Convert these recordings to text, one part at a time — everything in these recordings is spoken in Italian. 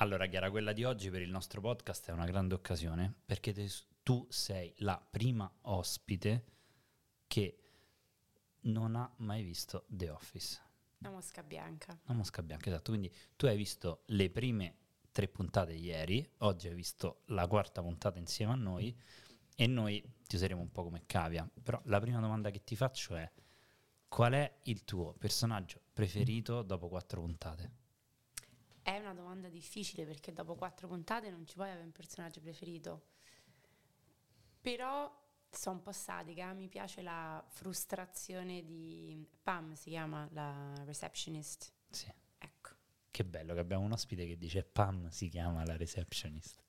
Allora, Chiara, quella di oggi per il nostro podcast è una grande occasione perché te- tu sei la prima ospite che non ha mai visto The Office. La mosca bianca. La mosca bianca, esatto. Quindi tu hai visto le prime tre puntate ieri, oggi hai visto la quarta puntata insieme a noi e noi ti useremo un po' come cavia. Però la prima domanda che ti faccio è qual è il tuo personaggio preferito dopo quattro puntate? È una domanda difficile perché dopo quattro puntate non ci puoi avere un personaggio preferito. Però sono un po' sadica, mi piace la frustrazione di Pam, si chiama la receptionist. Sì. Ecco. Che bello che abbiamo un ospite che dice Pam si chiama la receptionist.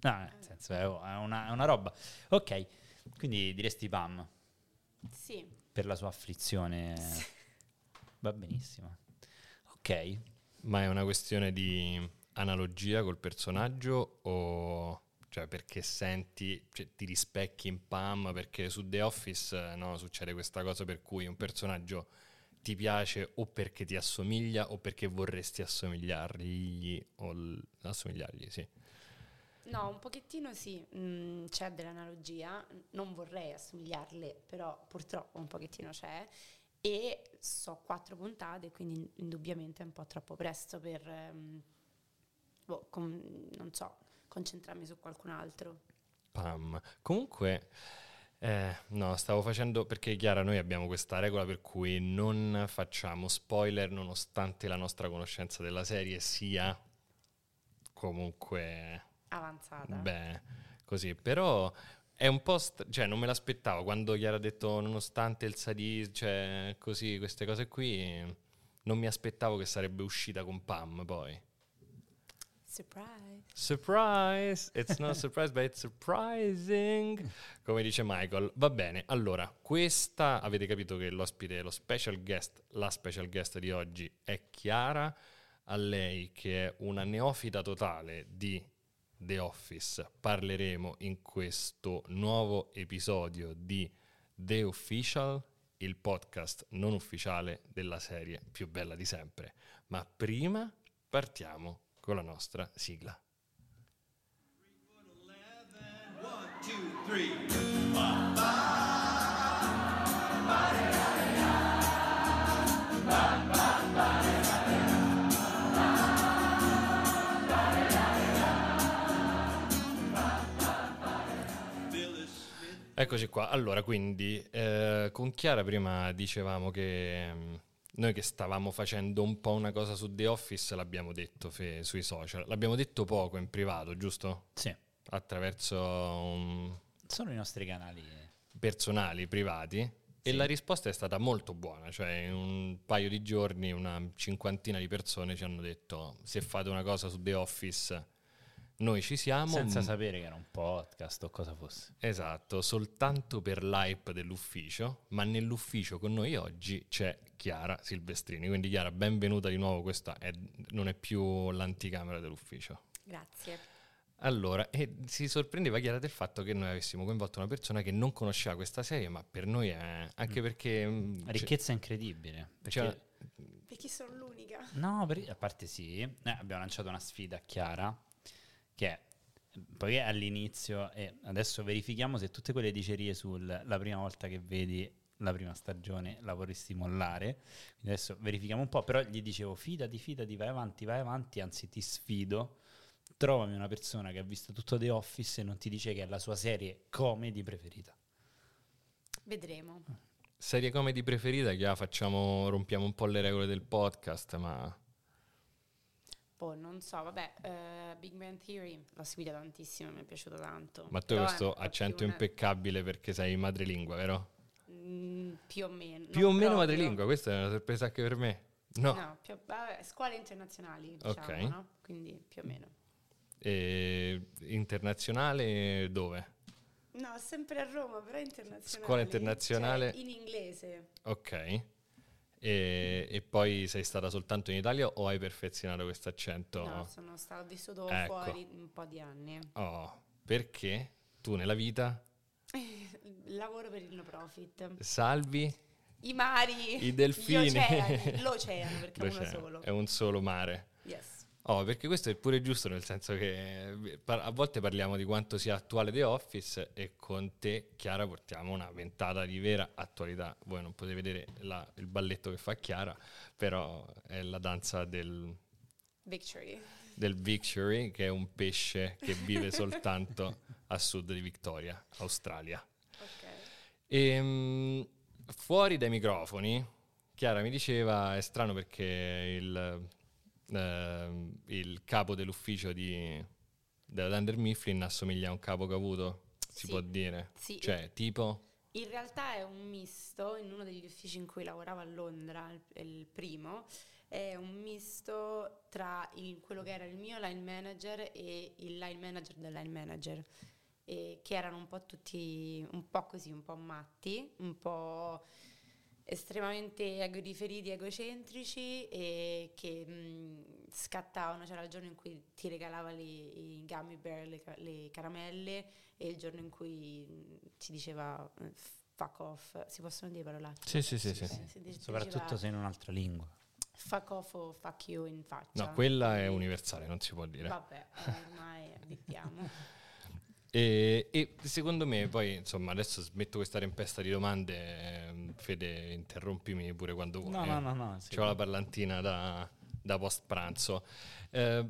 No, nel senso è una, è una roba. Ok, quindi diresti Pam Sì. per la sua afflizione. Va benissimo. Ok, Ma è una questione di analogia col personaggio o cioè perché senti, cioè, ti rispecchi in Pam? Perché su The Office no, succede questa cosa per cui un personaggio ti piace o perché ti assomiglia o perché vorresti assomigliargli o l- assomigliargli, sì. No, un pochettino sì, mm, c'è dell'analogia, non vorrei assomigliarle, però purtroppo un pochettino c'è. E so quattro puntate, quindi indubbiamente è un po' troppo presto per, ehm, boh, com- non so, concentrarmi su qualcun altro. Pam. Comunque, eh, no, stavo facendo perché Chiara, noi abbiamo questa regola per cui non facciamo spoiler nonostante la nostra conoscenza della serie sia comunque, Avanzata. beh, così. Però è un po', st- cioè non me l'aspettavo quando Chiara ha detto nonostante il sadismo, cioè così, queste cose qui, non mi aspettavo che sarebbe uscita con Pam poi. Surprise. Surprise! It's not a surprise, but it's surprising. Come dice Michael. Va bene, allora, questa avete capito che l'ospite, lo special guest, la special guest di oggi è Chiara. A lei, che è una neofita totale di The Office, parleremo in questo nuovo episodio di The Official, il podcast non ufficiale della serie più bella di sempre. Ma prima partiamo con la nostra sigla. One, two, three. Eccoci qua. Allora, quindi eh, con Chiara prima dicevamo che mm, noi che stavamo facendo un po' una cosa su The Office l'abbiamo detto fe- sui social. L'abbiamo detto poco in privato, giusto? sì, Attraverso um, sono i nostri canali. personali, privati. E Sì. la risposta è stata molto buona, cioè in un paio di giorni una cinquantina di persone ci hanno detto se fate una cosa su The Office noi ci siamo. Senza m- sapere che era un podcast o cosa fosse. Esatto, soltanto per l'hype dell'ufficio, ma nell'ufficio con noi oggi c'è Chiara Silvestrini. Quindi Chiara, benvenuta di nuovo, questa è- non è più l'anticamera dell'ufficio. Grazie. Allora, e si sorprendeva Chiara del fatto che noi avessimo coinvolto una persona che non conosceva questa serie, ma per noi è anche perché... mm, La c'è- ricchezza incredibile. Perché, cioè- Perché sono l'unica. no, per- a parte sì, eh, abbiamo lanciato una sfida a Chiara che è, poiché all'inizio, e adesso verifichiamo se tutte quelle dicerie sulla prima volta che vedi la prima stagione la vorresti mollare. Quindi adesso verifichiamo un po', però gli dicevo fidati, fidati, vai avanti, vai avanti, anzi ti sfido. Trovami una persona che ha visto tutto The Office e non ti dice che è la sua serie comedy preferita. Vedremo. Serie comedy preferita, Chiara, facciamo, rompiamo un po' le regole del podcast, ma... Boh, non so, vabbè, eh, Big Bang Theory l'ho seguita tantissimo, mi è piaciuto tanto. Ma tu hai questo accento una- impeccabile perché sei madrelingua, vero? Mm, più o meno. Più o meno madrelingua, questa è una sorpresa anche per me. No. No, più, vabbè, scuole internazionali, diciamo, Ok. no? Quindi più o meno. E internazionale dove? No, sempre a Roma, però internazionale. Scuola internazionale. Cioè, in inglese. Ok. E, e poi sei stata soltanto in Italia o hai perfezionato questo accento? No, sono stato vissuto Ecco. fuori un po' di anni. Oh, perché tu nella vita Lavoro per il no profit. salvi I mari, i delfini. oceani, l'oceano, perché è uno solo. È un solo mare. Yes. Oh, perché questo è pure giusto, nel senso che eh, a volte parliamo di quanto sia attuale The Office e con te, Chiara, portiamo una ventata di vera attualità. Voi non potete vedere la- il balletto che fa Chiara, però è la danza del, Victory. del Victory, che è un pesce che vive soltanto a sud di Victoria, Australia. Ok. Ehm, fuori dai microfoni, Chiara mi diceva, è strano perché il, ehm, il capo dell'ufficio di, della Dunder Mifflin assomiglia a un capo che ha avuto, si Sì. può dire. Sì. Cioè, tipo... In realtà è un misto, in uno degli uffici in cui lavoravo a Londra, il, il primo, è un misto tra il- quello che era il mio line manager e il line manager del line manager, e che erano un po' tutti, un po' così, un po' matti, un po' estremamente egoriferiti, egocentrici e che mh, scattavano, c'era il giorno in cui ti regalava le, i gummy bear, le, le caramelle e il giorno in cui ci diceva eh, fuck off, si possono dire parolacce? Sì, sì, sì, sì. Eh, si dice- Soprattutto diceva se in un'altra lingua. fuck off o fuck you in faccia. No, quella è Quindi- universale, non si può dire. Vabbè, eh, ormai abitiamo. E, e secondo me, poi, insomma, adesso smetto questa tempesta di domande. ehm, Fede, interrompimi pure quando vuoi. No, no, no, no. sì. C'ho la parlantina da, da post pranzo. Eh,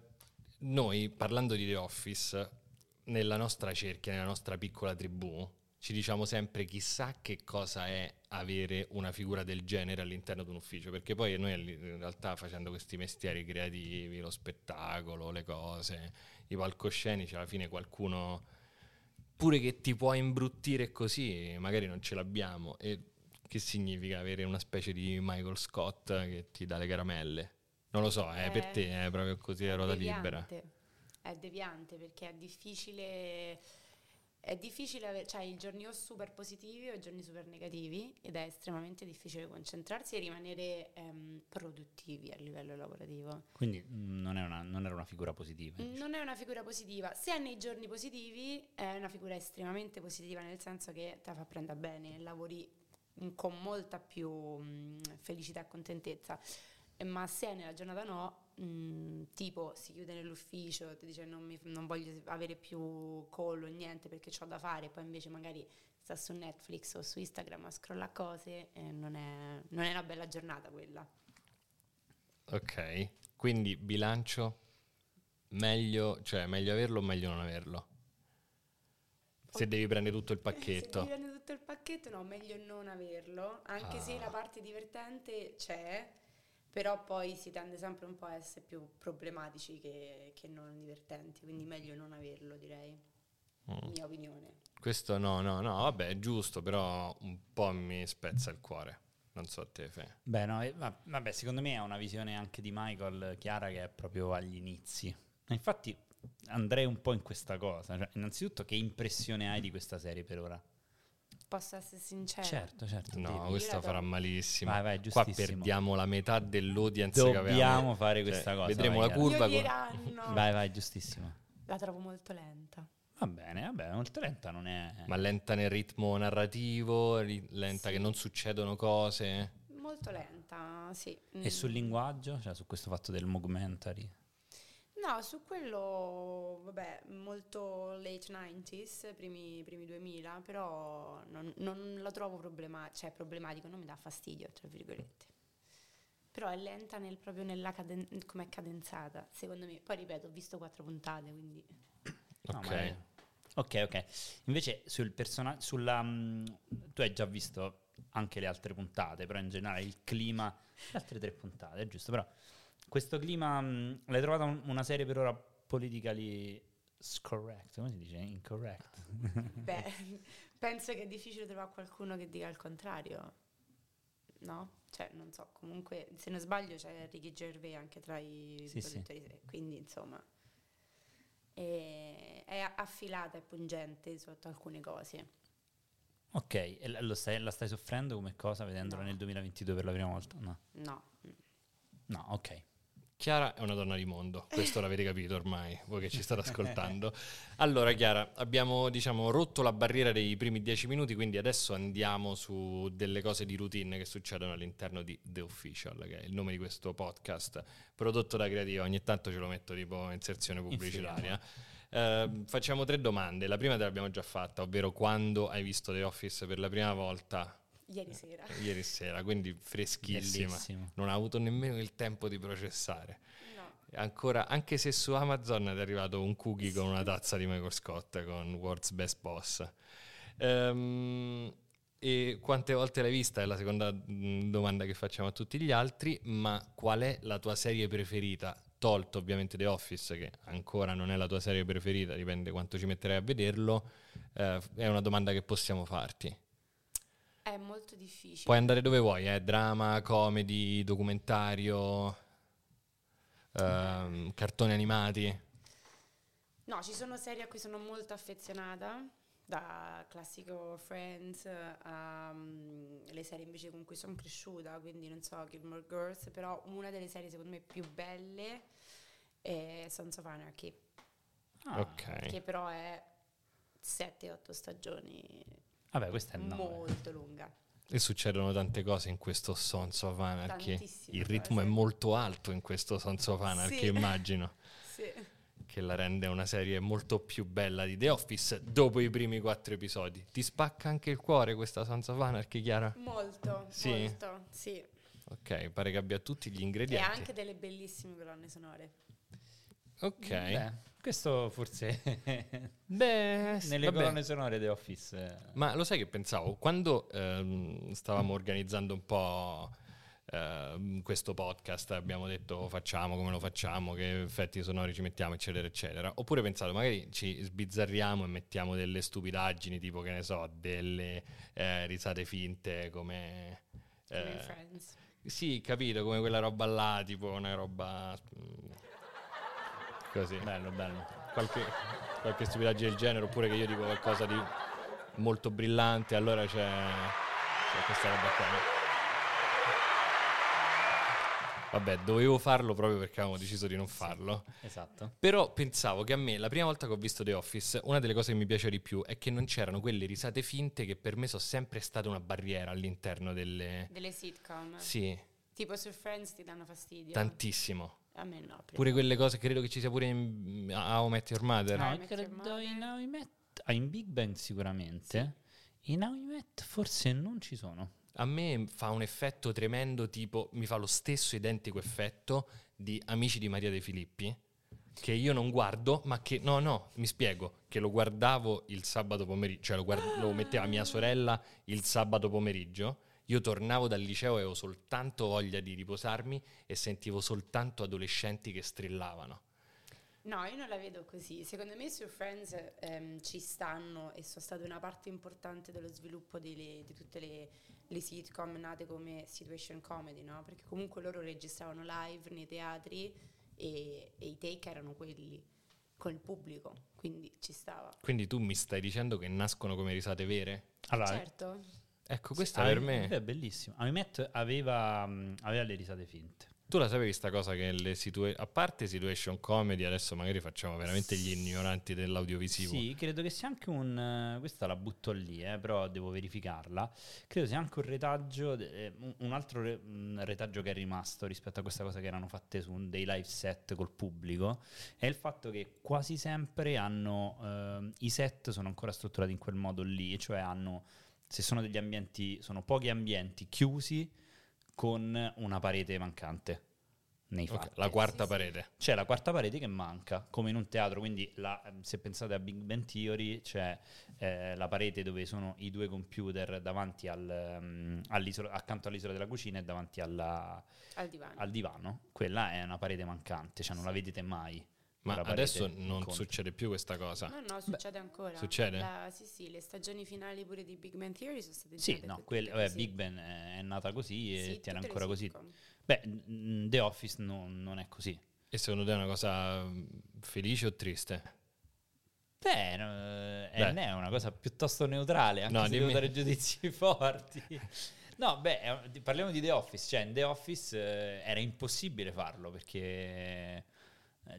noi, parlando di The Office, nella nostra cerchia, nella nostra piccola tribù, ci diciamo sempre chissà che cosa è avere una figura del genere all'interno di un ufficio, perché poi noi in realtà facendo questi mestieri creativi, lo spettacolo, le cose, i palcoscenici, alla fine qualcuno pure che ti può imbruttire così, magari non ce l'abbiamo. E che significa avere una specie di Michael Scott che ti dà le caramelle? Non lo so, eh, per Eh, te è proprio così a ruota libera. deviante. È deviante perché è difficile. È difficile avere, cioè i giorni o super positivi o i giorni super negativi ed è estremamente difficile concentrarsi e rimanere ehm, produttivi a livello lavorativo. Quindi mm, non, è una- non era una figura positiva. diciamo. Non è una figura positiva. Se è nei giorni positivi, è una figura estremamente positiva, nel senso che te la fa prendere bene, lavori con molta più mm, felicità e contentezza. Eh, Ma se nella giornata no, mm, tipo si chiude nell'ufficio, ti dice non, mi- non voglio avere più call o niente perché ho da fare, poi invece magari sta su Netflix o su Instagram a scrolla cose, e non, è, non è una bella giornata quella. Ok, quindi bilancio meglio, cioè meglio averlo o meglio non averlo? Se devi prendere tutto il pacchetto. Tutto il pacchetto, no, meglio non averlo, anche se Ah. la parte divertente c'è, però poi si tende sempre un po' a essere più problematici che, che non divertenti, quindi meglio non averlo, direi. Mm. Mia opinione. Questo no, no, no, vabbè, è giusto, però un po' mi spezza il cuore. Non so a te, Fe. Beh, no, eh, va- vabbè, secondo me è una visione anche di Michael chiara che è proprio agli inizi. Infatti andrei un po' in questa cosa. Cioè, innanzitutto, che impressione hai di questa serie per ora? Posso essere sincera? Certo, certo. No, dimmi. questa farà malissimo. Vai, vai, Qua giustissimo. perdiamo la metà dell'audience che avevamo. Dobbiamo fare Cioè, questa cosa. Vedremo vai, la curva. Con-. Vai, vai, giustissimo. La trovo molto lenta. Va bene, vabbè, molto lenta non è... Ma lenta nel ritmo narrativo, ri- lenta Sì. che non succedono cose. Molto lenta, sì. E sul Mm. linguaggio? Cioè su questo fatto del mockumentary? No, su quello, vabbè, molto late 90s, primi, primi 2000, però non, non la trovo problema- cioè, problematico, non mi dà fastidio, tra virgolette. Però è lenta nel, proprio nella caden- come è cadenzata, secondo me. Poi ripeto, ho visto quattro puntate, quindi... Ok. Ok, ok. Invece sul personaggio, sulla... mm, tu hai già visto anche le altre puntate, però in generale il clima... Le altre tre puntate, giusto, però questo clima... mm, l'hai trovata un- una serie per ora politically scorrect, come si dice? Incorrect. Beh, penso che è difficile trovare qualcuno che dica il contrario, no? Cioè, non so, comunque, se non sbaglio c'è Ricky Gervais anche tra i Sì, sì. produttori, quindi insomma è, è affilata e pungente sotto alcune cose. ok, e lo stai- la stai soffrendo come cosa vedendola No. nel 2022 per la prima volta? No. No, No, ok. Chiara è una donna di mondo, questo l'avete capito ormai, voi che ci state ascoltando. Allora Chiara, abbiamo diciamo rotto la barriera dei primi dieci minuti, quindi adesso andiamo su delle cose di routine che succedono all'interno di The Official, che è il nome di questo podcast prodotto da Creativa, ogni tanto ce lo metto tipo inserzione pubblicitaria. Eh, facciamo tre domande, la prima te l'abbiamo già fatta, ovvero quando hai visto The Office per la prima volta? Ieri sera. Ieri sera, quindi freschissima. Bellissimo. Non ha avuto nemmeno il tempo di processare. No. Ancora, anche se su Amazon è arrivato un cookie con una tazza di Michael Scott con World's Best Boss. Ehm, e quante volte l'hai vista? È la seconda mm, domanda che facciamo a tutti gli altri. Ma qual è la tua serie preferita? Tolto ovviamente The Office, che ancora non è la tua serie preferita, dipende quanto ci metterai a vederlo. eh, è una domanda che possiamo farti. È molto difficile. Puoi andare dove vuoi, eh? drama, comedy, documentario, ehm, cartoni animati. No, ci sono serie a cui sono molto affezionata, da classico Friends a mm, le serie invece con cui sono cresciuta, quindi non so, Gilmore Girls, però una delle serie secondo me più belle è Sons of Anarchy, Ah, ok. che però è 7-8 stagioni, Vabbè, questa è il 9. molto lunga. E succedono tante cose in questo Sons of Anarchy. Tantissime Il ritmo cose. è molto alto in questo Sons of Anarchy, Sì. immagino. Sì. Che la rende una serie molto più bella di The Office dopo i primi quattro episodi. Ti spacca anche il cuore questa Sons of Anarchy, Chiara? Molto, Sì? molto, sì. Ok, pare che abbia tutti gli E ingredienti. anche delle bellissime colonne sonore. Ok. Beh, questo forse Beh, nelle vabbè. colonne sonore The Office. Ma lo sai che pensavo? Quando ehm, stavamo organizzando un po' ehm, questo podcast, abbiamo detto facciamo come lo facciamo, che effetti sonori ci mettiamo, eccetera, eccetera. Oppure pensato, magari ci sbizzarriamo e mettiamo delle stupidaggini, tipo che ne so, delle eh, risate finte come. Eh, Friends. sì, capito, come quella roba là, tipo una roba. mm, Così Bello, bello. qualche, qualche stupidaggine del genere, oppure che io dico qualcosa di molto brillante, allora c'è, c'è questa roba qua. Vabbè, dovevo farlo proprio perché avevamo deciso di non farlo. Esatto. Però pensavo che a me, la prima volta che ho visto The Office, una delle cose che mi piace di più è che non c'erano quelle risate finte che per me sono sempre state una barriera all'interno delle... Delle sitcom. Sì, Tipo su Friends ti danno fastidio. tantissimo. A me no. Pure quelle cose, credo che ci sia pure in How I Met Your Mother. No, Your credo Mother. in How I Met- ah, in Big Bang sicuramente. In How I Met forse non ci sono. A me fa un effetto tremendo, tipo mi fa lo stesso identico effetto di Amici di Maria De Filippi, che io non guardo, ma che no, no, mi spiego, che lo guardavo il sabato pomeriggio, cioè lo, guard- lo metteva mia sorella il sabato pomeriggio. Io tornavo dal liceo e avevo soltanto voglia di riposarmi e sentivo soltanto adolescenti che strillavano. No, io non la vedo così. Secondo me su Friends ehm, ci stanno e sono state una parte importante dello sviluppo delle- di tutte le, le sitcom nate come situation comedy, no? Perché comunque loro registravano live nei teatri e, e i take erano quelli con il pubblico, quindi ci stava. Quindi tu mi stai dicendo che nascono come risate vere? Allora, certo. Ecco, questo How I- per me... È bellissimo. How I Met aveva, aveva le risate finte. Tu la sapevi sta cosa che le situa- a parte situation comedy, adesso magari facciamo veramente gli ignoranti dell'audiovisivo. Sì, credo che sia anche un. eh, questa la butto lì, eh, però devo verificarla. Credo sia anche un retaggio, eh, un- altro re- un retaggio che è rimasto rispetto a questa cosa che erano fatte su un- dei live set col pubblico. È il fatto che quasi sempre hanno. ehm, I set sono ancora strutturati in quel modo lì, cioè hanno. Se sono degli ambienti, sono pochi ambienti chiusi con una parete mancante nei fatti. la quarta Sì, sì. parete. C'è la quarta parete che manca, come in un teatro, quindi la- se pensate a Big Bang Theory c'è eh, la parete dove sono i due computer davanti al, all'isola- accanto all'isola della cucina e davanti alla- Al divano. al divano. Quella è una parete mancante, cioè non la vedete mai. Ma adesso non conto. succede più questa cosa. No, no, succede ancora. Succede? La- sì, sì, le stagioni finali pure di Big Man Theory sono state Sì, no, quelle- vabbè. Big Bang è nata così e Sì, tiene ancora così. Beh, The Office non, non è così. E secondo te è una cosa mm, felice o triste? Beh, no, eh, Beh. è una cosa piuttosto neutrale, anche No, se dimmi- devo dare giudizi forti. No, beh, parliamo di The Office. Cioè, in The Office eh, era impossibile farlo perché eh,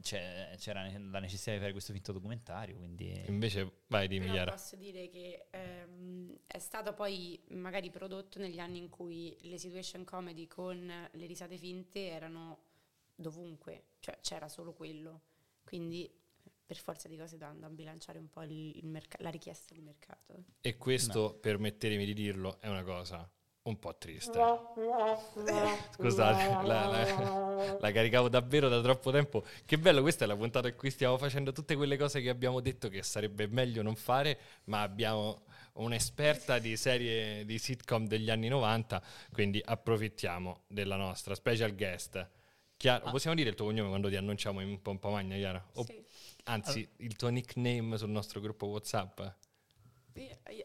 c'era ne- la necessità di fare questo finto documentario. Quindi, Invece, vai, dimmi, Però Chiara. posso dire che ehm, è stato poi magari prodotto negli anni in cui le situation comedy con le risate finte erano dovunque, cioè c'era solo quello. Quindi per forza di cose dovevano bilanciare un po' il- il merca- la richiesta di mercato. E questo, permettetemi di dirlo, è una cosa un po' triste. Scusate, la, la- la caricavo davvero da troppo tempo. Che bello, questa è la puntata in cui stiamo facendo tutte quelle cose che abbiamo detto che sarebbe meglio non fare, ma abbiamo un'esperta di serie di sitcom degli anni 90, quindi approfittiamo della nostra special guest. Chiara, possiamo dire il tuo cognome quando ti annunciamo in pompa magna, Chiara? O- Sì. Anzi, il tuo nickname sul nostro gruppo WhatsApp?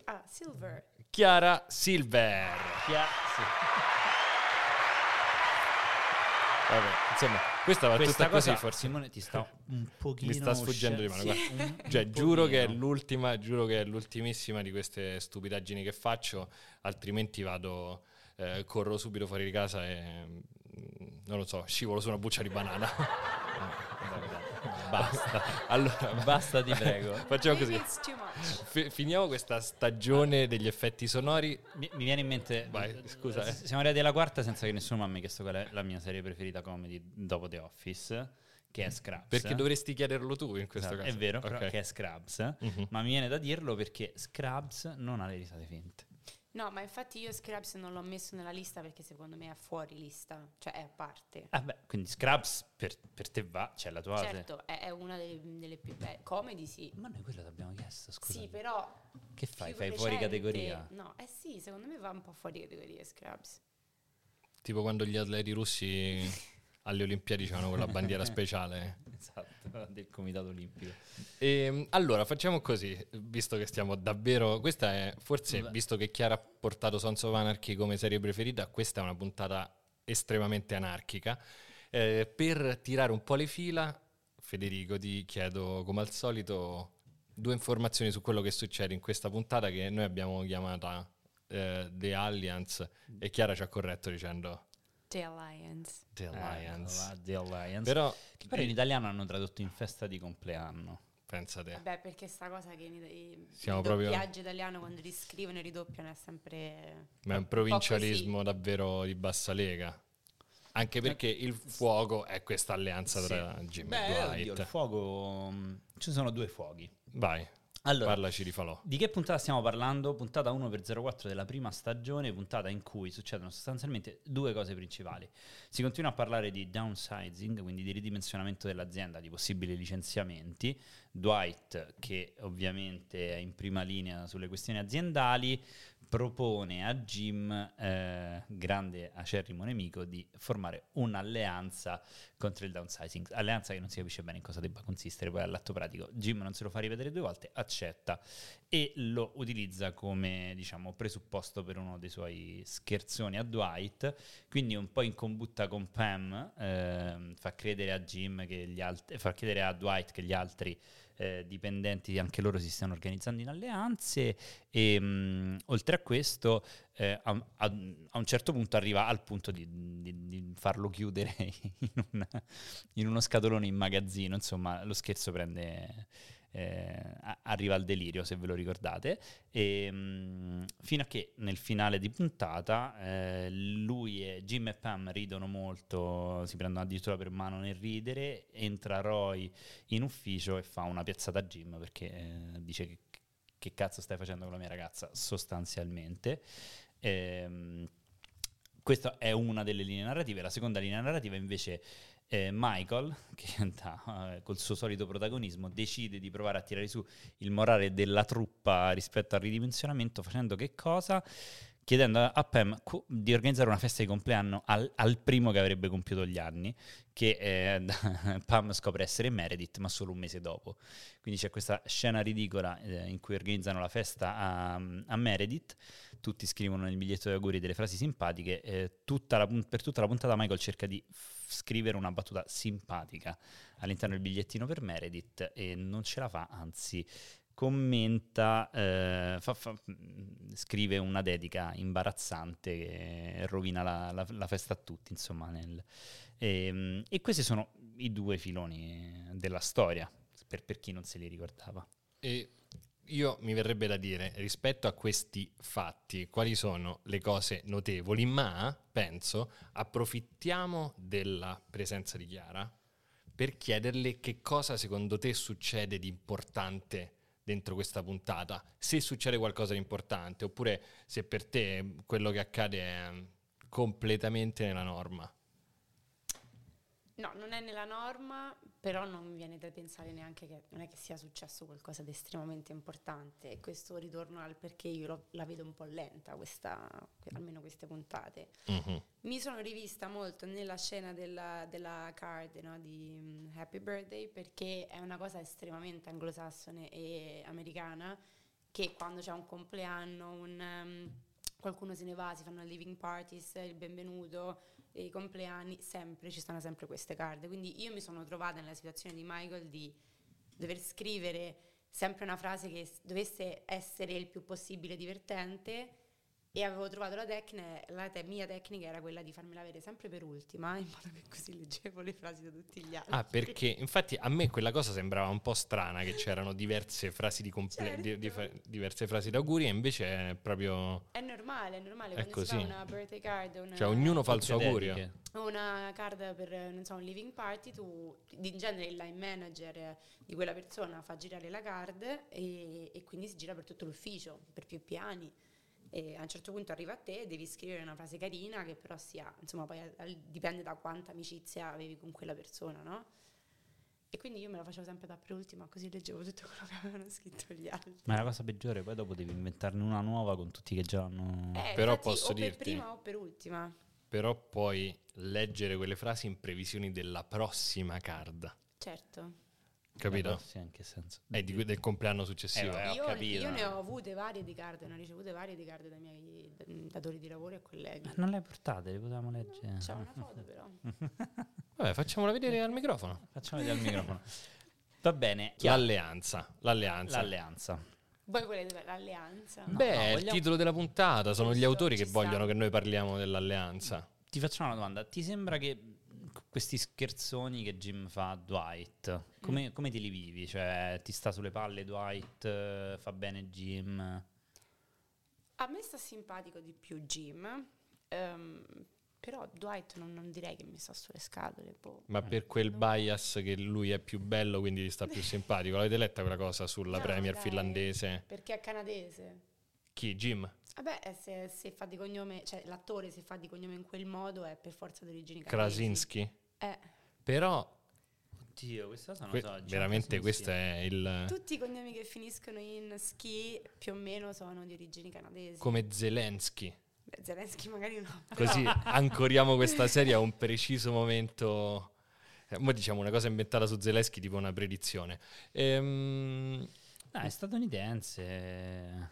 Ah, Silver. Chiara Silver. Chia- sì. Vabbè, insomma, questa va Questa tutta cosa, così forse. Simone, ti sta un pochino Mi sta sfuggendo di mano, sì, guarda. Cioè, giuro che è l'ultima, giuro che è l'ultimissima di queste stupidaggini che faccio, altrimenti vado, eh, corro subito fuori di casa e mm, non lo so, scivolo su una buccia di banana. Basta. allora, Basta, ti prego. Facciamo così. Fi- finiamo questa stagione degli effetti sonori. Mi, mi viene in mente. Vai, scusa, eh. Siamo arrivati alla quarta senza che nessuno mi abbia chiesto qual è la mia serie preferita comedy dopo The Office, che è Scrubs. Perché dovresti chiederlo tu in questo Esatto, caso. È vero, però Ok. che è Scrubs. Mhm. Ma mi viene da dirlo perché Scrubs non ha le risate finte. No, ma infatti io Scrubs non l'ho messo nella lista perché secondo me è fuori lista, cioè è a parte. Ah, beh, quindi Scrubs per, per te va, c'è la tua. Certo, è, è una delle, delle più belle. Comedy sì. Ma noi quello ti abbiamo chiesto, scusa. Sì, però... Che fai? Fai fuori recente- categoria? No, eh sì, secondo me va un po' fuori categoria Scrubs. Tipo quando gli atleti russi alle Olimpiadi c'erano quella bandiera speciale. Esatto, del Comitato Olimpico. E, allora, facciamo così, visto che stiamo davvero... Questa è, forse, Beh. visto che Chiara ha portato Sons of Anarchy come serie preferita, questa è una puntata estremamente anarchica. Eh, per tirare un po' le fila, Federico, ti chiedo, come al solito, due informazioni su quello che succede in questa puntata che noi abbiamo chiamata eh, The Alliance e Chiara ci ha corretto dicendo The Alliance. The Alliance. Eh, The Alliance. Però, che però in italiano hanno tradotto in festa di compleanno. pensa te. Vabbè, perché sta cosa che in, Siamo il proprio- doppiaggio italiano quando riscrivono e ridoppiano è sempre... Ma è un provincialismo davvero di bassa lega. Anche perché il fuoco è questa alleanza tra Jim Beh, e oddio, Dwight. il fuoco... mh, Ci sono due fuochi. Vai, Allora, parlaci di falò. Di che puntata stiamo parlando? Puntata 1 per 04 della prima stagione, puntata in cui succedono sostanzialmente due cose principali. Si continua a parlare di downsizing, quindi di ridimensionamento dell'azienda, di possibili licenziamenti. Dwight, che ovviamente è in prima linea sulle questioni aziendali, propone a Jim, eh, grande acerrimo nemico, di formare un'alleanza contro il downsizing. Alleanza che non si capisce bene in cosa debba consistere poi all'atto pratico. Jim non se lo fa rivedere due volte, accetta e lo utilizza come diciamo presupposto per uno dei suoi scherzoni a Dwight. Quindi un po' in combutta con Pam, ehm, fa credere a Jim che gli altri, fa credere a Dwight che gli altri eh, dipendenti anche loro si stanno organizzando in alleanze e mh, oltre a questo eh, a, a- a un certo punto arriva al punto di, di- di farlo chiudere in, un- in uno scatolone in magazzino. Insomma lo scherzo prende eh, arriva al delirio se ve lo ricordate. E, mh, fino a che nel finale di puntata eh, lui e Jim e Pam ridono molto si prendono addirittura per mano nel ridere entra Roy in ufficio e fa una piazzata a Jim perché eh, dice che, che cazzo stai facendo con la mia ragazza sostanzialmente. Ehm, questa è una delle linee narrative. La seconda linea narrativa invece eh, Michael che da, eh, col suo solito protagonismo decide di provare a tirare su il morale della truppa rispetto al ridimensionamento facendo che cosa? Chiedendo a Pam di organizzare una festa di compleanno al, al primo che avrebbe compiuto gli anni, che eh, Pam scopre essere Meredith, ma solo un mese dopo. Quindi c'è questa scena ridicola eh, in cui organizzano la festa a, a Meredith, tutti scrivono nel biglietto di auguri delle frasi simpatiche, eh, tutta la per tutta la puntata Michael cerca di scrivere una battuta simpatica all'interno del bigliettino per Meredith e non ce la fa, anzi commenta, eh, fa- fa- mh, scrive una dedica imbarazzante che rovina la, la- la festa a tutti, insomma. nel- e, e questi sono i due filoni della storia, per, per chi non se li ricordava. E io mi verrebbe da dire, rispetto a questi fatti, quali sono le cose notevoli, ma penso approfittiamo della presenza di Chiara per chiederle che cosa secondo te succede di importante dentro questa puntata, se succede qualcosa di importante, oppure se per te quello che accade è completamente nella norma. No, non è nella norma, però non mi viene da pensare neanche che non è che sia successo qualcosa di estremamente importante. E questo ritorno al perché io lo- la vedo un po' lenta, questa, almeno queste puntate. Mhm. Mi sono rivista molto nella scena della, della card no, di mm, Happy Birthday perché è una cosa estremamente anglosassone e americana che quando c'è un compleanno, un, um, qualcuno se ne va, si fanno living parties, il benvenuto, i compleanni, sempre ci stanno sempre queste card. Quindi io mi sono trovata nella situazione di Michael di dover scrivere sempre una frase che dovesse essere il più possibile divertente e avevo trovato la tecnica, la te- mia tecnica era quella di farmela avere sempre per ultima, in modo che così leggevo le frasi da tutti gli altri. Ah, perché infatti a me quella cosa sembrava un po' strana che c'erano diverse frasi di comple- di- di- Certo. diverse frasi d'auguri e invece è proprio È normale, è normale, È quando si fa così. una birthday card, una, cioè ognuno fa il suo augurio. una card per non so, un living party, tu in genere il line manager di quella persona fa girare la card e, e quindi si gira per tutto l'ufficio, per più piani. E a un certo punto arriva a te, devi scrivere una frase carina che però sia, insomma, poi dipende da quanta amicizia avevi con quella persona, no? E quindi io me la facevo sempre da per ultima, così leggevo tutto quello che avevano scritto gli altri. Ma è la cosa peggiore, poi dopo devi inventarne una nuova con tutti che già hanno... Eh, Però infatti, posso o per dirti- prima o per ultima. Però poi leggere quelle frasi in previsione della prossima card, Certo. Capito? Sì, in che senso? È di, del compleanno successivo. Eh, io, capito. io ne ho avute varie di card, ne ho ricevute varie di card dai miei d- datori di lavoro e colleghi. Ma non le hai portate, le potevamo leggere. C'è una foto però. Vabbè, facciamola vedere al microfono. Facciamo vedere al microfono. Va bene, L'alleanza, l'alleanza. l'alleanza. Voi volete l'alleanza? No, Beh, no, è il vogliamo- titolo della puntata, sono gli autori che sta. vogliono che noi parliamo dell'alleanza. Ti facciamo una domanda. Ti sembra che questi scherzoni che Jim fa a Dwight, come, come ti li vivi? Cioè, ti sta sulle palle Dwight, eh, fa bene Jim? A me sta simpatico di più Jim, ehm, però Dwight non, non direi che mi sta sulle scatole. boh. Ma per quel bias che lui è più bello, quindi gli sta più simpatico. L'avete letta quella cosa sulla No, Premier dai. finlandese? Perché è canadese. Chi? Jim? Vabbè, eh, se, se fa di cognome, cioè l'attore se fa di cognome in quel modo è per forza di origini canadesi. Krasinski? Eh, Però Oddio, questa cosa non que- so. Veramente Krasinski. questo è il... tutti i cognomi che finiscono in ski più o meno sono di origini canadesi. come Zelensky. Beh, Zelensky magari no. Così ancoriamo questa serie a un preciso momento. Eh, mo diciamo una cosa inventata su Zelensky, tipo una predizione. Ehm, No, è statunitense.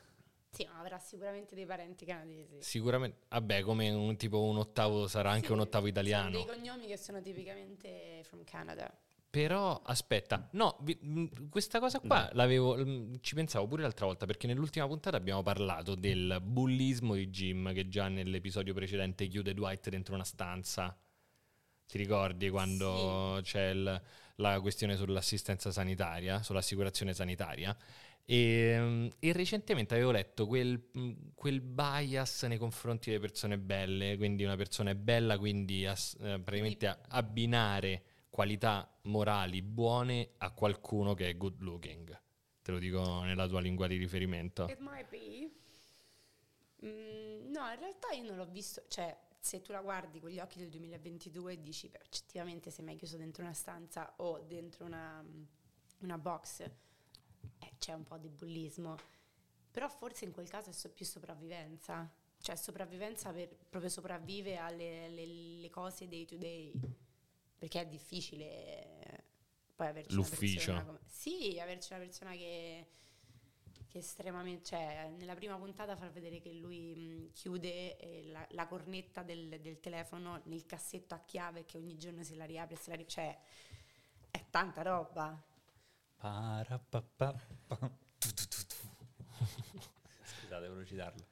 Sì, ma avrà sicuramente dei parenti canadesi. sicuramente, vabbè, come un tipo un ottavo sarà anche Sì, un ottavo Sono italiano. dei cognomi che sono tipicamente from Canada. Però aspetta, no, vi- mh, questa cosa qua l'avevo, mh, ci pensavo pure l'altra volta perché nell'ultima puntata abbiamo parlato del bullismo di Jim che già nell'episodio precedente chiude Dwight dentro una stanza. Ti ricordi quando c'è il- la questione sull'assistenza sanitaria, sull'assicurazione sanitaria? E, mh, e recentemente avevo letto quel, mh, quel bias nei confronti delle persone belle, quindi una persona è bella, quindi ass- eh, praticamente abbinare qualità morali buone a qualcuno che è good looking. Te lo dico nella tua lingua di riferimento. It might be. Mm, no, in realtà io non l'ho visto, cioè se tu la guardi con gli occhi del 2022 e dici, beh, oggettivamente sei mai chiuso dentro una stanza o dentro una, una box, eh, c'è un po' di bullismo. Però forse in quel caso è so- più sopravvivenza, cioè sopravvivenza per proprio sopravvive alle alle- le cose day to day, perché è difficile poi averci L'ufficio. una persona come... Sì, averci una persona che che estremamente, cioè nella prima puntata far vedere che lui mh, chiude eh, la, la cornetta del, del telefono nel cassetto a chiave che ogni giorno se la riapre, se la ri- cioè è tanta roba. Scusate, volevo citarlo.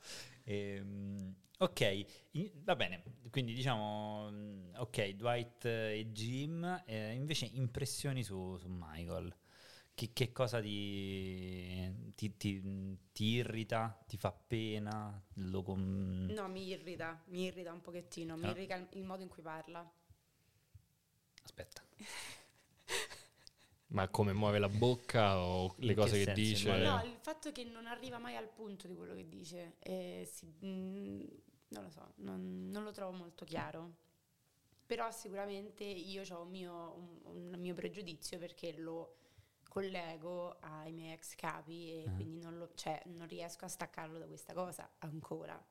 Ehm, ok, in- va bene, quindi diciamo, mm, ok, Dwight e Jim, eh, invece impressioni su, su Michael. Che, che cosa ti, ti, ti- ti irrita, ti fa pena? Lo com- No, mi irrita, mi irrita un pochettino, mi Ah. irrita il, il modo in cui parla. Aspetta. Ma come muove la bocca o le cose che che dice? No, il fatto che non arriva mai al punto di quello che dice, eh, si- mm, non lo so, non, non lo trovo molto chiaro. Però sicuramente io ho un mio, un, un mio pregiudizio perché lo collego ai miei ex capi e Ah. quindi non, lo- cioè, non riesco a staccarlo da questa cosa ancora.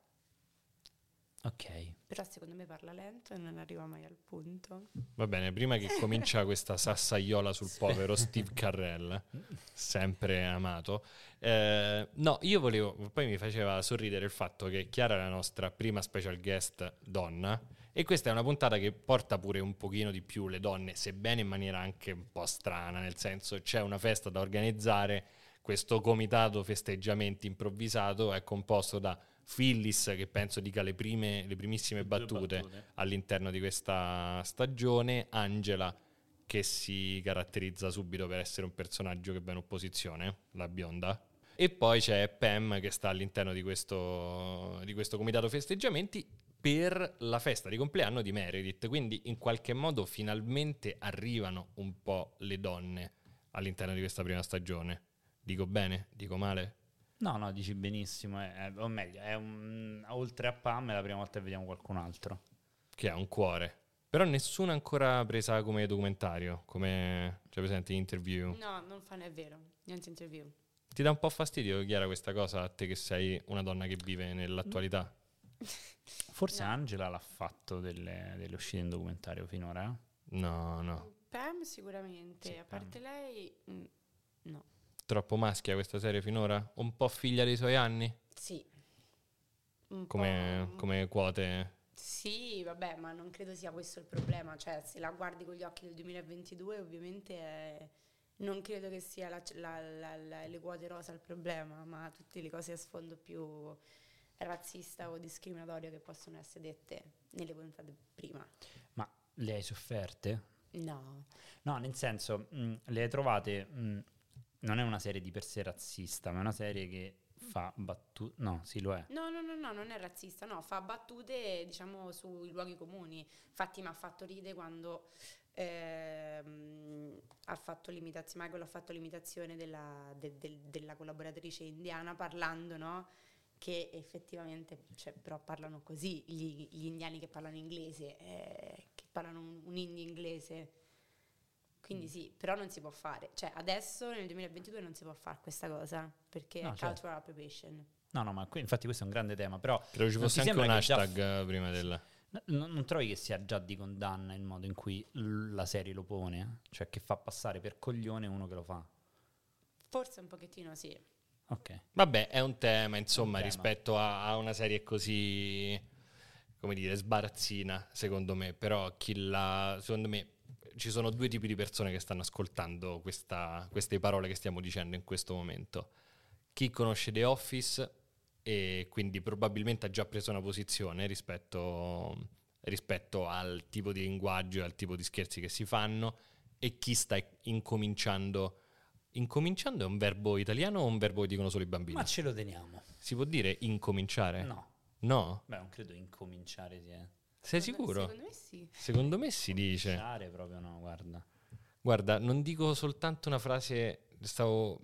Però secondo me parla lento e non arriva mai al punto. Va bene, prima che comincia questa sassaiola sul povero Steve Carrell, sempre amato, eh, no, io volevo, poi mi faceva sorridere il fatto che Chiara è la nostra prima special guest donna e questa è una puntata che porta pure un pochino di più le donne, sebbene in maniera anche un po' strana, nel senso c'è una festa da organizzare, questo comitato festeggiamenti improvvisato è composto da Phyllis che penso dica le, prime, le primissime Due battute all'interno di questa stagione, Angela che si caratterizza subito per essere un personaggio che va in opposizione, la bionda. E poi c'è Pam che sta all'interno di questo, di questo comitato festeggiamenti per la festa di compleanno di Meredith. Quindi in qualche modo finalmente arrivano un po' le donne all'interno di questa prima stagione. Dico bene? Dico male? No, no, dici benissimo, è- è- o meglio, è un, oltre a Pam è la prima volta che vediamo qualcun altro. Che ha un cuore. Però nessuna ancora presa come documentario, come cioè presente in interview. No, non fa, è vero, niente interview. Ti dà un po' fastidio, Chiara, questa cosa a te che sei una donna che vive nell'attualità? Forse No. Angela l'ha fatto delle, delle uscite in documentario finora. eh? No, no. Pam sicuramente, Sì, a parte lei, mm, no. Troppo maschia questa serie finora? Un po' figlia dei suoi anni? Sì. Come, come quote? Sì, vabbè, ma non credo sia questo il problema. Cioè, se la guardi con gli occhi del 2022, ovviamente è- non credo che sia la- la- la- la- le quote rosa il problema, ma tutte le cose a sfondo più razzista o discriminatorio che possono essere dette nelle puntate prima. Ma le hai sofferte? No. No, nel senso, mh, le hai trovate... mh, non è una serie di per sé razzista, ma è una serie che fa battute... No, sì, lo è. No, no, no, no, non è razzista, no, fa battute, diciamo, sui luoghi comuni. Infatti mi ha fatto ridere quando ehm, ha fatto l'imitazione, Michael ha fatto l'imitazione della, de- del- della collaboratrice indiana parlando, no? Che effettivamente, cioè, però parlano così, gli, gli indiani che parlano inglese, eh, che parlano un, un indie inglese. Quindi sì, però non si può fare. Cioè, adesso nel 2022 non si può fare questa cosa, perché No, è certo. cultural appropriation. No, no, ma qui- infatti questo è un grande tema, però Credo ci fosse anche un che già hashtag eh, prima del... non, non trovi che sia già di condanna il modo in cui l- la serie lo pone? Cioè che fa passare per coglione uno che lo fa? Forse un pochettino sì. Ok. Vabbè, è un tema, insomma, tema. rispetto a, a una serie così, come dire, sbarazzina, secondo me. Però chi la... Secondo me ci sono due tipi di persone che stanno ascoltando questa- queste parole che stiamo dicendo in questo momento. Chi conosce The Office e quindi probabilmente ha già preso una posizione rispetto, rispetto al tipo di linguaggio e al tipo di scherzi che si fanno e chi sta incominciando... Incominciando è un verbo italiano o un verbo che dicono solo i bambini? Ma ce lo teniamo. Si può dire incominciare? No. No? Beh, non credo incominciare sia. Sei sicuro? Secondo me sì. Secondo me si dice. Cominciare proprio no, guarda. Guarda, non dico soltanto una frase. Stavo.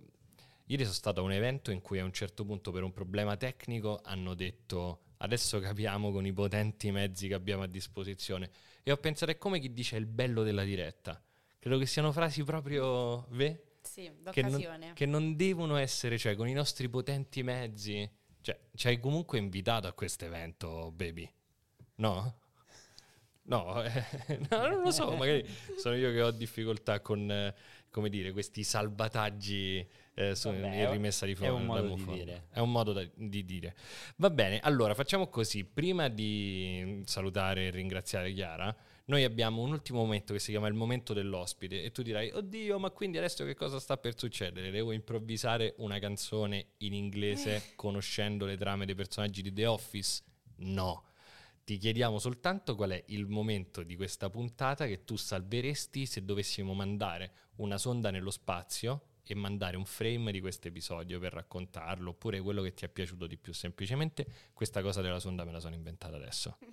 Ieri sono stato a un evento in cui a un certo punto, per un problema tecnico, hanno detto adesso capiamo con i potenti mezzi che abbiamo a disposizione. E ho pensato, è come chi dice il bello della diretta. Credo che siano frasi proprio. Ve? Sì, Che non, d'occasione. che non devono essere, cioè, con i nostri potenti mezzi. Cioè, ci hai comunque invitato a questo evento, baby. No? No, eh, no, non lo so, magari sono io che ho difficoltà con, eh, come dire, questi salvataggi eh, su- Vabbè, in rimessa di è fondo. un modo di dire. È un modo da- di dire. Va bene, allora facciamo così. Prima di salutare e ringraziare Chiara, Noi abbiamo un ultimo momento che si chiama il momento dell'ospite e tu dirai, oddio, ma quindi adesso che cosa sta per succedere? Devo improvvisare una canzone in inglese conoscendo le trame dei personaggi di The Office? No. Ti chiediamo soltanto qual è il momento di questa puntata che tu salveresti se dovessimo mandare una sonda nello spazio e mandare un frame di questo episodio per raccontarlo, oppure quello che ti è piaciuto di più. Semplicemente questa cosa della sonda me la sono inventata adesso.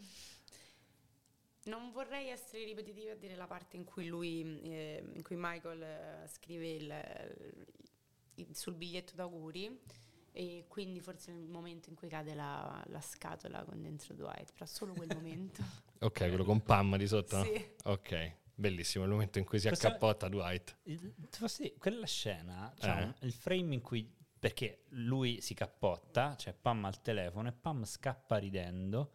Non vorrei essere ripetitiva a dire la parte in cui lui, eh, in cui Michael eh, scrive il- il- sul biglietto d'auguri e quindi forse il momento in cui cade la, la scatola con dentro Dwight, però solo quel momento. Ok, quello con Pam di sotto? Sì. Ok, bellissimo il momento in cui si Possiamo- accappotta Dwight. Dire, quella scena, cioè Eh. un- il frame in cui perché lui si cappotta, c'è Pam al telefono e Pam scappa ridendo.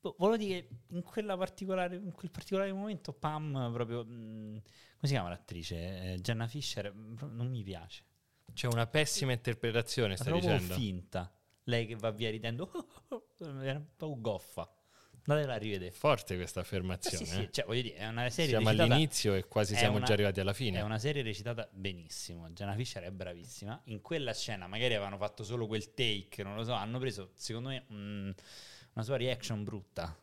Boh, Volevo dire che in, quella particolare, in quel particolare momento Pam proprio... mh, come si chiama l'attrice? Eh, Jenna Fisher proprio non mi piace. C'è una pessima interpretazione, stai dicendo? finta. Lei che va via ridendo. Era un po' goffa. Andatela a rivedere. Forte questa Eh affermazione. sì, sì, eh. cioè voglio dire, è una serie Siamo recitata- all'inizio e quasi è siamo una- già arrivati alla fine. È una serie recitata benissimo. Jenna Fisher è bravissima. In quella scena, magari avevano fatto solo quel take, non lo so. Hanno preso, secondo me, un- una sua reaction brutta.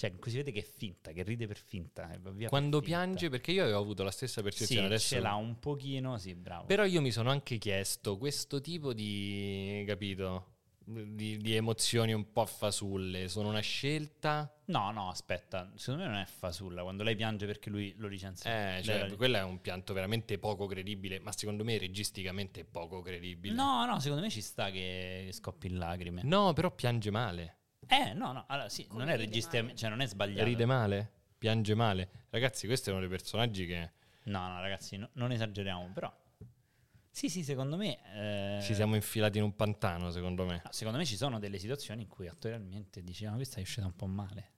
Cioè, si vede che è finta, che ride per finta. e va via per Quando finta. piange, perché io avevo avuto la stessa sì, percezione adesso. ce l'ha un pochino, sì, bravo. Però io mi sono anche chiesto questo tipo di, capito, di, di emozioni un po' fasulle, sono una scelta? No, no, aspetta, secondo me non è fasulla quando lei piange perché lui lo licenzia. Eh, Lei cioè, la- quello è un pianto veramente poco credibile, ma secondo me registicamente poco credibile. No, no, secondo me ci sta che scoppi in lacrime. No, però piange male. Eh, no, no, allora sì, Come non è male? cioè non è sbagliato. Ride male, piange male. Ragazzi, questi sono dei personaggi che No, no, ragazzi, no- non esageriamo, però. Sì, sì, secondo me. eh, ci siamo infilati in un pantano, secondo me. no, secondo me ci sono delle situazioni in cui attorialmente dicevano questa è uscita un po' male.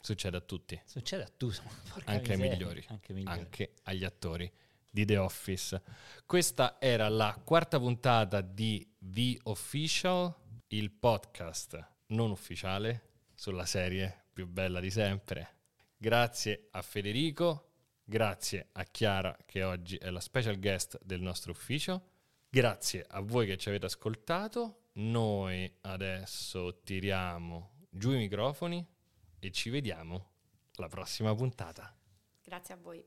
Succede a tutti, Succede a tutti, anche ai migliori, Anche ai migliori. anche agli attori di The Office. Questa era la quarta puntata di The Official, il podcast non ufficiale sulla serie più bella di sempre. Grazie a Federico, grazie a Chiara che oggi è la special guest del nostro ufficio. Grazie a voi che ci avete ascoltato. Noi adesso tiriamo giù i microfoni e ci vediamo alla prossima puntata. Grazie a voi.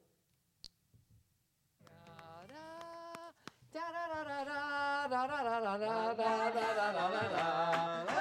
Da da da da da da da da da da da da da da